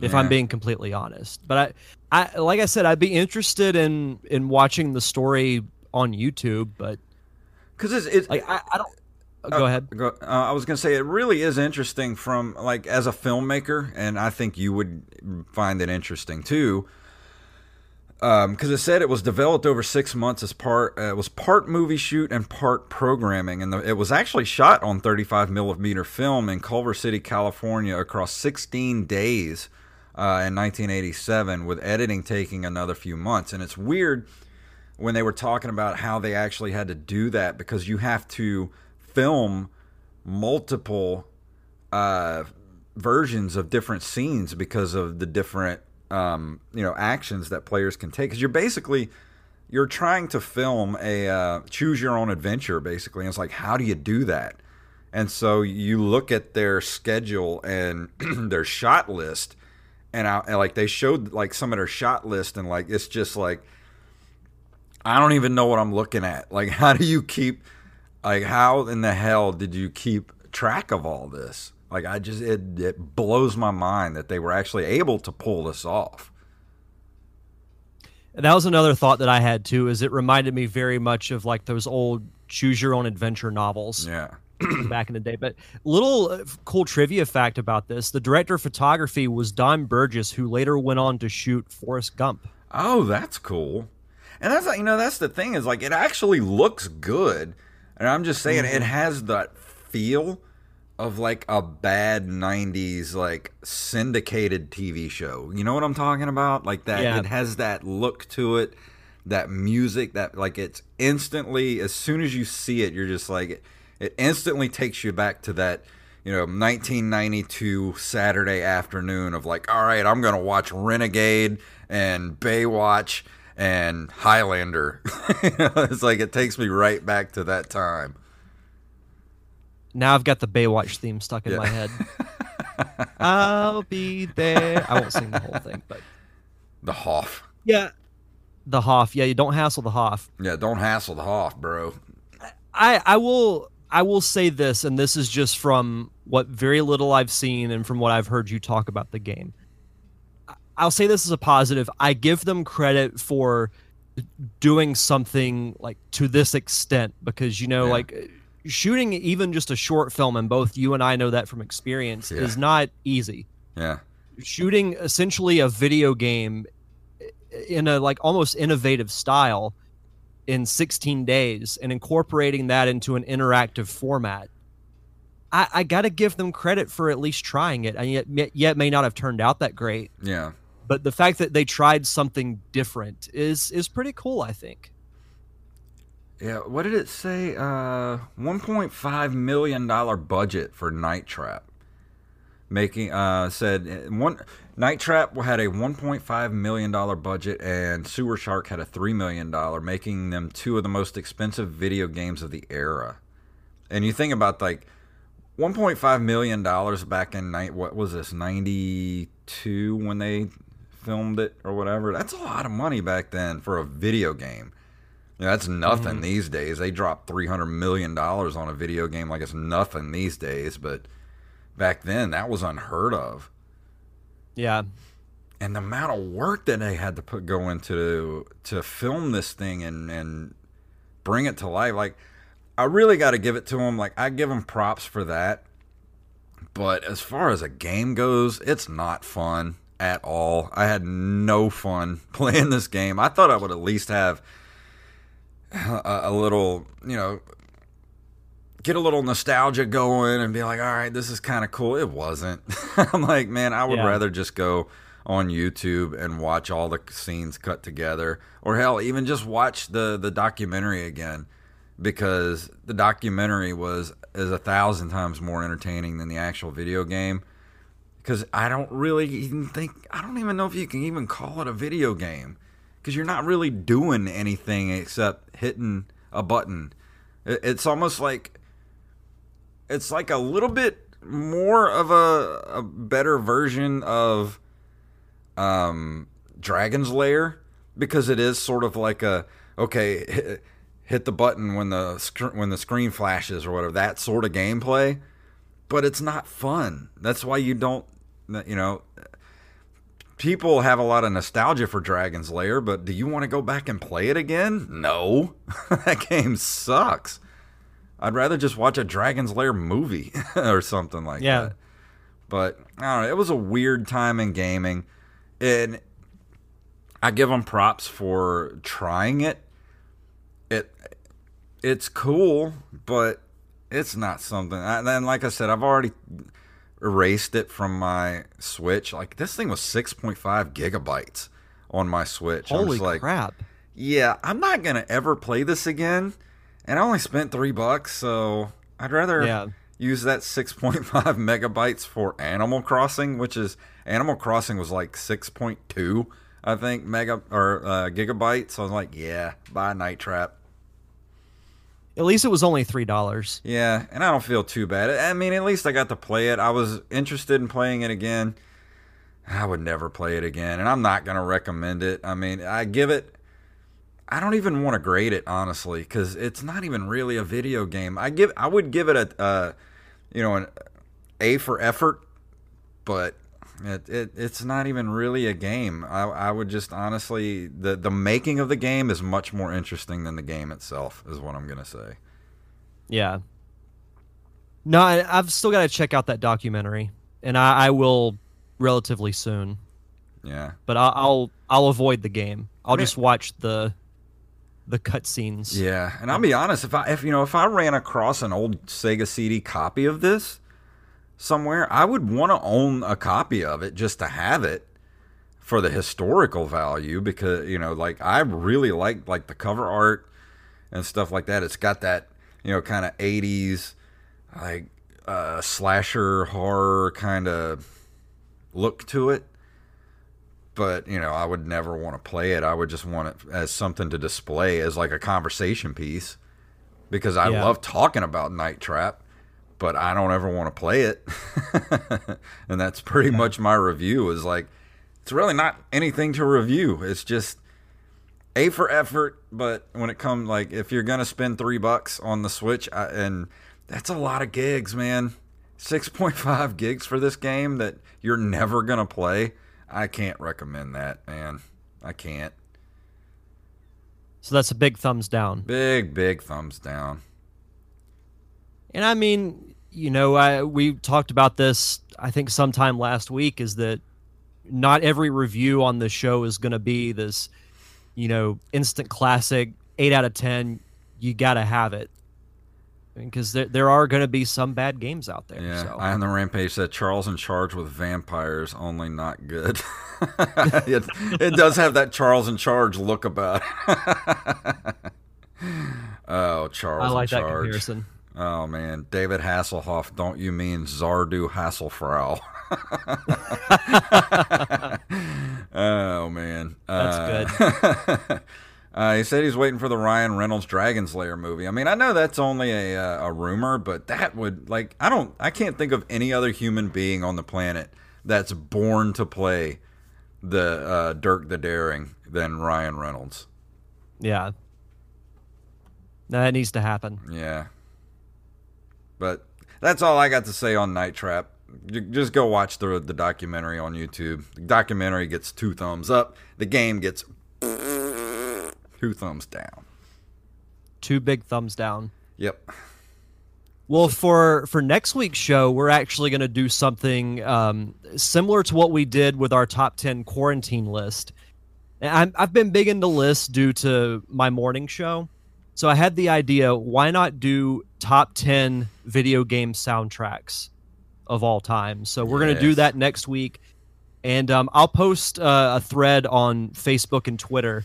If yeah. I'm being completely honest. But I, I like I said, I'd be interested in in watching the story on YouTube, but because it's, it's like I, I don't uh, go ahead. Uh, I was going to say it really is interesting from like as a filmmaker, and I think you would find it interesting too because um, it said it was developed over six months as part uh, it was part movie shoot and part programming and the, it was actually shot on 35 millimeter film in culver city california across 16 days uh, in 1987 with editing taking another few months. And it's weird when they were talking about how they actually had to do that because you have to film multiple uh, versions of different scenes because of the different um, you know actions that players can take. Because you're basically you're trying to film a uh, choose your own adventure basically. And it's like how do you do that? And so you look at their schedule and their shot list and, I, and like they showed like some of their shot list and like it's just like i don't even know what i'm looking at. Like how do you keep like how in the hell did you keep track of all this like I just it it blows my mind that they were actually able to pull this off. That was another thought that I had too. Is it reminded me very much of like those old choose your own adventure novels. Yeah. back in the day. But little uh, cool trivia fact about this: the director of photography was Don Burgess, who later went on to shoot Forrest Gump. Oh, that's cool. And that's you know that's the thing is like it actually looks good, and I'm just saying mm-hmm. it has that feel of like a bad 90s like syndicated TV show. You know what I'm talking about? Like that yeah. it has that look to it, that music that like it's instantly as soon as you see it you're just like it instantly takes you back to that you know 1992 Saturday afternoon of like all right, I'm going to watch Renegade and Baywatch and Highlander. it's like it takes me right back to that time. Now I've got the Baywatch theme stuck in yeah. my head. I'll be there. I won't sing the whole thing, but the Hoff. Yeah, the Hoff. Yeah, you don't hassle the Hoff. Yeah, don't hassle the Hoff, bro. I I will I will say this, and this is just from what very little I've seen and from what I've heard you talk about the game. I'll say this as a positive. I give them credit for doing something like to this extent because you know yeah. like shooting even just a short film, and both you and I know that from experience, yeah. is not easy. Yeah. Shooting essentially a video game in a like almost innovative style in 16 days and incorporating that into an interactive format. I, I got to give them credit for at least trying it, and yet yet may not have turned out that great. Yeah. But the fact that they tried something different is is pretty cool, I think. Yeah, what did it say? Uh, 1.5 million dollar budget for Night Trap. Making uh said uh, one Night Trap had a 1.5 million dollar budget and Sewer Shark had a 3 million dollar, making them two of the most expensive video games of the era. And you think about like 1.5 million dollars back in night what was this 92 when they filmed it or whatever. That's a lot of money back then for a video game. Yeah, that's nothing mm-hmm. these days. They drop three hundred million dollars on a video game like it's nothing these days, but back then that was unheard of. Yeah. And the amount of work that they had to put go into to film this thing and and bring it to life, like I really got to give it to them. Like I give them props for that. But as far as a game goes, it's not fun at all. I had no fun playing this game. I thought I would at least have a, a little, you know, get a little nostalgia going and be like, all right, this is kind of cool. It wasn't. I'm like, man, I would yeah. rather just go on YouTube and watch all the scenes cut together, or hell, even just watch the the documentary again, because the documentary was is a thousand times more entertaining than the actual video game. Because I don't really even think I don't even know if you can even call it a video game, because you're not really doing anything except hitting a button. It's almost like it's like a little bit more of a, a better version of um, Dragon's Lair because it is sort of like a okay hit, the button when the sc- when the screen flashes or whatever that sort of gameplay but it's not fun that's why you don't you know people have a lot of nostalgia for Dragon's Lair but do you want to go back and play it again no that game sucks I'd rather just watch a Dragon's Lair movie or something like Yeah. that but I don't know it was a weird time in gaming and I give them props for trying it. It it's cool, but it's not something. And then, like I said, I've already erased it from my Switch. Like this thing was six point five gigabytes on my Switch. Holy like, crap! yeah, I'm not gonna ever play this again. And I only spent three bucks, so I'd rather Yeah. use that 6.5 megabytes for Animal Crossing, which is Animal Crossing was like 6.2, I think, mega or uh, gigabytes. So I was like, yeah, buy Night Trap. At least it was only three dollars. Yeah, and I don't feel too bad. I mean, at least I got to play it. I was interested in playing it again. I would never play it again, and I'm not going to recommend it. I mean, I give it. I don't even want to grade it honestly because it's not even really a video game. I give. I would give it a, uh, you know, an A for effort, but it, it it's not even really a game. I, I would just honestly the the making of the game is much more interesting than the game itself. Is what I'm gonna say. Yeah. No, I, I've still got to check out that documentary, and I, I will relatively soon. Yeah. But I'll I'll, I'll avoid the game. I'll mean- just watch the the cutscenes. Yeah, and I'll be honest, if I if you know if I ran across an old Sega CD copy of this somewhere, I would want to own a copy of it just to have it for the historical value because you know like I really like like the cover art and stuff like that. It's got that you know kind of 80s like uh slasher horror kind of look to it but you know i would never want to play it i would just want it as something to display as like a conversation piece because i Yeah. love talking about night trap but i don't ever want to play it. And that's pretty much my review is like it's really not anything to review. It's just a for effort but when it comes like if you're gonna spend three bucks on the switch I, and that's a lot of gigs man. 6.5 gigs for this game that you're never gonna play i can't recommend that man. I can't. So that's a big thumbs down. big big thumbs down And I mean, you know, I we talked about this I think sometime last week is that not every review on the show is going to be this, you know, instant classic, 8 out of 10, you got to have it. Because there, there are going to be some bad games out there. yeah so. i on the rampage said charles in charge with vampires only not good it, it does have that charles in charge look about it oh charles I like that charge comparison. Oh man, David Hasselhoff. Don't you mean Zardu Hasselfrau? oh man, That's good. uh, he said he's waiting for the Ryan Reynolds Dragon's Lair movie. I mean, I know that's only a uh, a rumor, but that would like I don't I can't think of any other human being on the planet that's born to play the uh, Dirk the Daring than Ryan Reynolds. Yeah. No, that needs to happen. Yeah. But that's all I got to say on Night Trap. Just go watch the the documentary on YouTube. The documentary gets two thumbs up. The game gets two thumbs down. Two big thumbs down. Yep. Well, for for next week's show, we're actually going to do something um, similar to what we did with our top ten quarantine list. I'm, I've been big into lists due to my morning show, so I had the idea: why not do top ten video game soundtracks of all time? So we're going to do that next week, and um, I'll post uh, a thread on Facebook and Twitter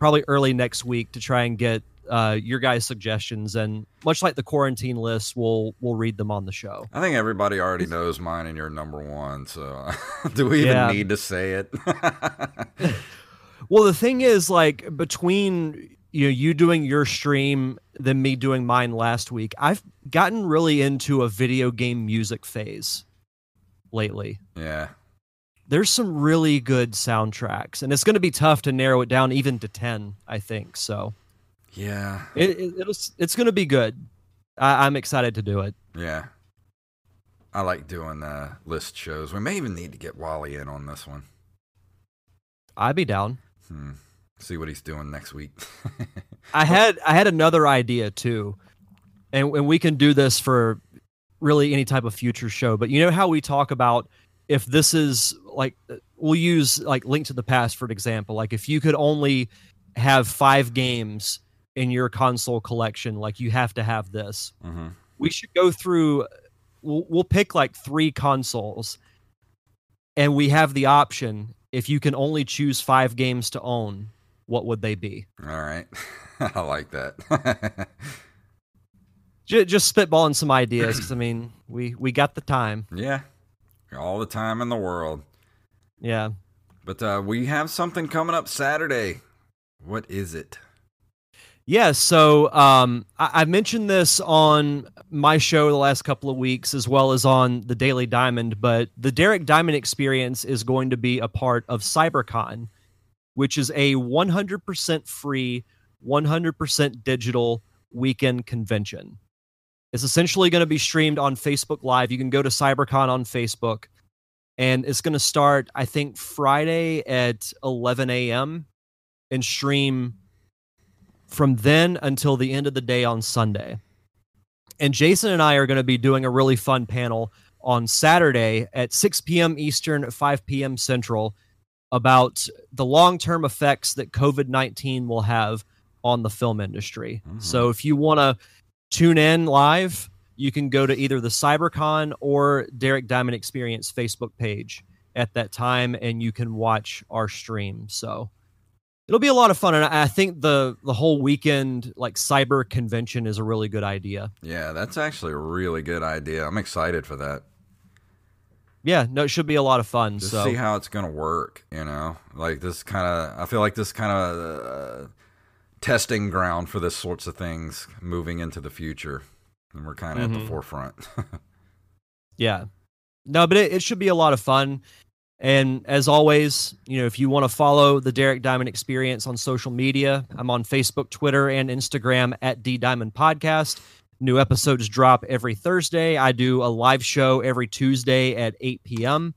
probably early next week to try and get uh, your guys' suggestions. And much like the quarantine list, we'll we'll read them on the show. I think everybody already knows mine and you're number one. So do we even Yeah. need to say it? Well, the thing is, like between you know you doing your stream than me doing mine last week, I've gotten really into a video game music phase lately. yeah. There's some really good soundtracks, and it's going to be tough to narrow it down even to ten. I think so. Yeah. It, it, it's it's going to be good. I, I'm excited to do it. Yeah. I like doing uh, list shows. We may even need to get Wally in on this one. I'd be down. Hmm. See what he's doing next week. I had I had another idea too, and and we can do this for really any type of future show. But you know how we talk about if this is like we'll use like Link to the Past for an example. Like if you could only have five games in your console collection, like you have to have this. hmm We should go through. We'll, we'll pick like three consoles, and we have the option if you can only choose five games to own. What would they be? All right. I like that. J- just spitballing some ideas. I mean, we we got the time. yeah. All the time in the world. Yeah. But uh, we have something coming up Saturday. What is it? Yeah, so um, I, I mentioned this on my show the last couple of weeks, as well as on the Daily Diamond. But the Derek Diamond Experience is going to be a part of CyberCon, which is a 100% free, 100% digital weekend convention. It's essentially going to be streamed on Facebook Live. You can go to CyberCon on Facebook, and it's going to start, I think, Friday at 11 a.m. and stream from then until the end of the day on Sunday. And Jason and I are going to be doing a really fun panel on Saturday at 6 p.m. Eastern, 5 p.m. Central about the long term effects that COVID 19 will have on the film industry. Mhm. So if you want to tune in live, you can go to either the CyberCon or Derek Diamond Experience Facebook page at that time and you can watch our stream. So it'll be a lot of fun and i I think the the whole weekend like cyber convention is a really good idea Yeah, that's actually a really good idea. I'm excited for that. Yeah no it should be a lot of fun Just so see how it's gonna work. You know, like this kind of. I feel like this kind of uh, testing ground for this sorts of things moving into the future, and we're kind of at Mhm. the forefront. yeah no but it, it should be a lot of fun and as always you know if you want to follow the derek diamond experience on social media i'm on facebook twitter and instagram at d diamond podcast new episodes drop every thursday. I do a live show every tuesday at 8 p.m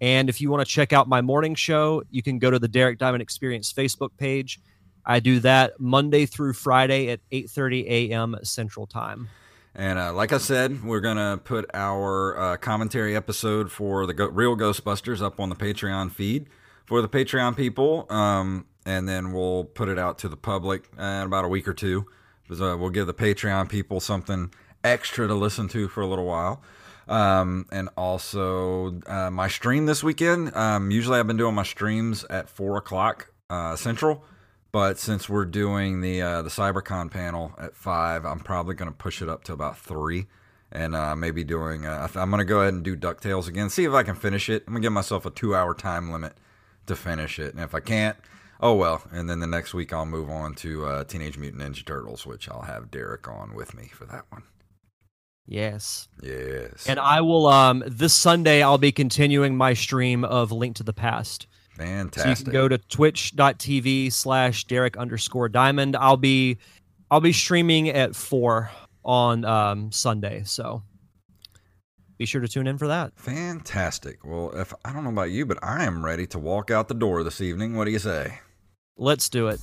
and if you want to check out my morning show you can go to the derek diamond experience facebook page. I do that monday through friday at 8.30 a.m central time. And uh, like I said, we're gonna put our uh, commentary episode for the Go- Real Ghostbusters up on the Patreon feed for the Patreon people, um, and then we'll put it out to the public in about a week or two. Uh, we'll give the Patreon people something extra to listen to for a little while. Um, and also uh, my stream this weekend. Um, usually I've been doing my streams at four o'clock uh, Central. But since we're doing the uh, the CyberCon panel at five, I'm probably going to push it up to about three, and uh, maybe doing. Uh, I'm going to go ahead and do Ducktales again. See if I can finish it. I'm going to give myself a two hour time limit to finish it, and if I can't, oh well. And then the next week I'll move on to uh, Teenage Mutant Ninja Turtles, which I'll have Derek on with me for that one. yes Yes, And I will um this Sunday I'll be continuing my stream of Link to the Past. Fantastic. So you can go to twitch.tv slash Derek underscore diamond. I'll be I'll be streaming at four on um Sunday. So be sure to tune in for that. Fantastic. Well, if I don't know about you, but I am ready to walk out the door this evening. What do you say? Let's do it.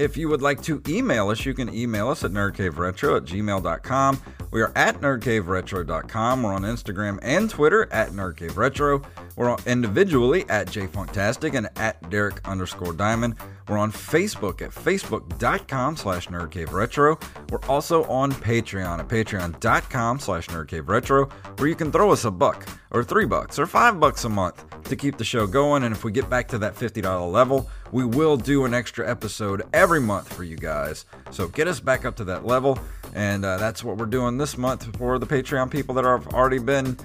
If you would like to email us, you can email us at nerdcaveretro at gmail.com. We are at nerdcaveretro.com. We're on Instagram and Twitter at nerdcaveretro. We're on individually at jfunktastic and at Derek underscore diamond. We're on Facebook at facebook.com slash nerdcaveretro. We're also on Patreon at patreon.com slash nerdcaveretro, where you can throw us a buck, or three bucks or five bucks a month to keep the show going. And if we get back to that $50 level, we will do an extra episode every month for you guys. So get us back up to that level. And uh, that's what we're doing this month for the Patreon people that have already been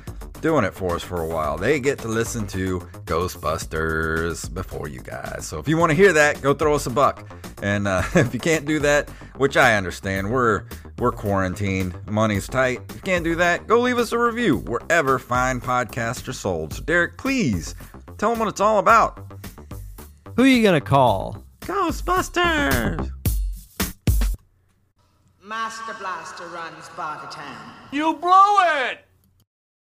doing it for us for a while. They get to listen to Ghostbusters before you guys. So if you want to hear that, go throw us a buck. And uh, if you can't do that, which I understand, we're we're quarantined, money's tight. If you can't do that, go leave us a review wherever fine podcasts are sold. So Derek, please tell them what it's all about. Who are you gonna call? Ghostbusters. Master Blaster runs Bartertown. You blew it!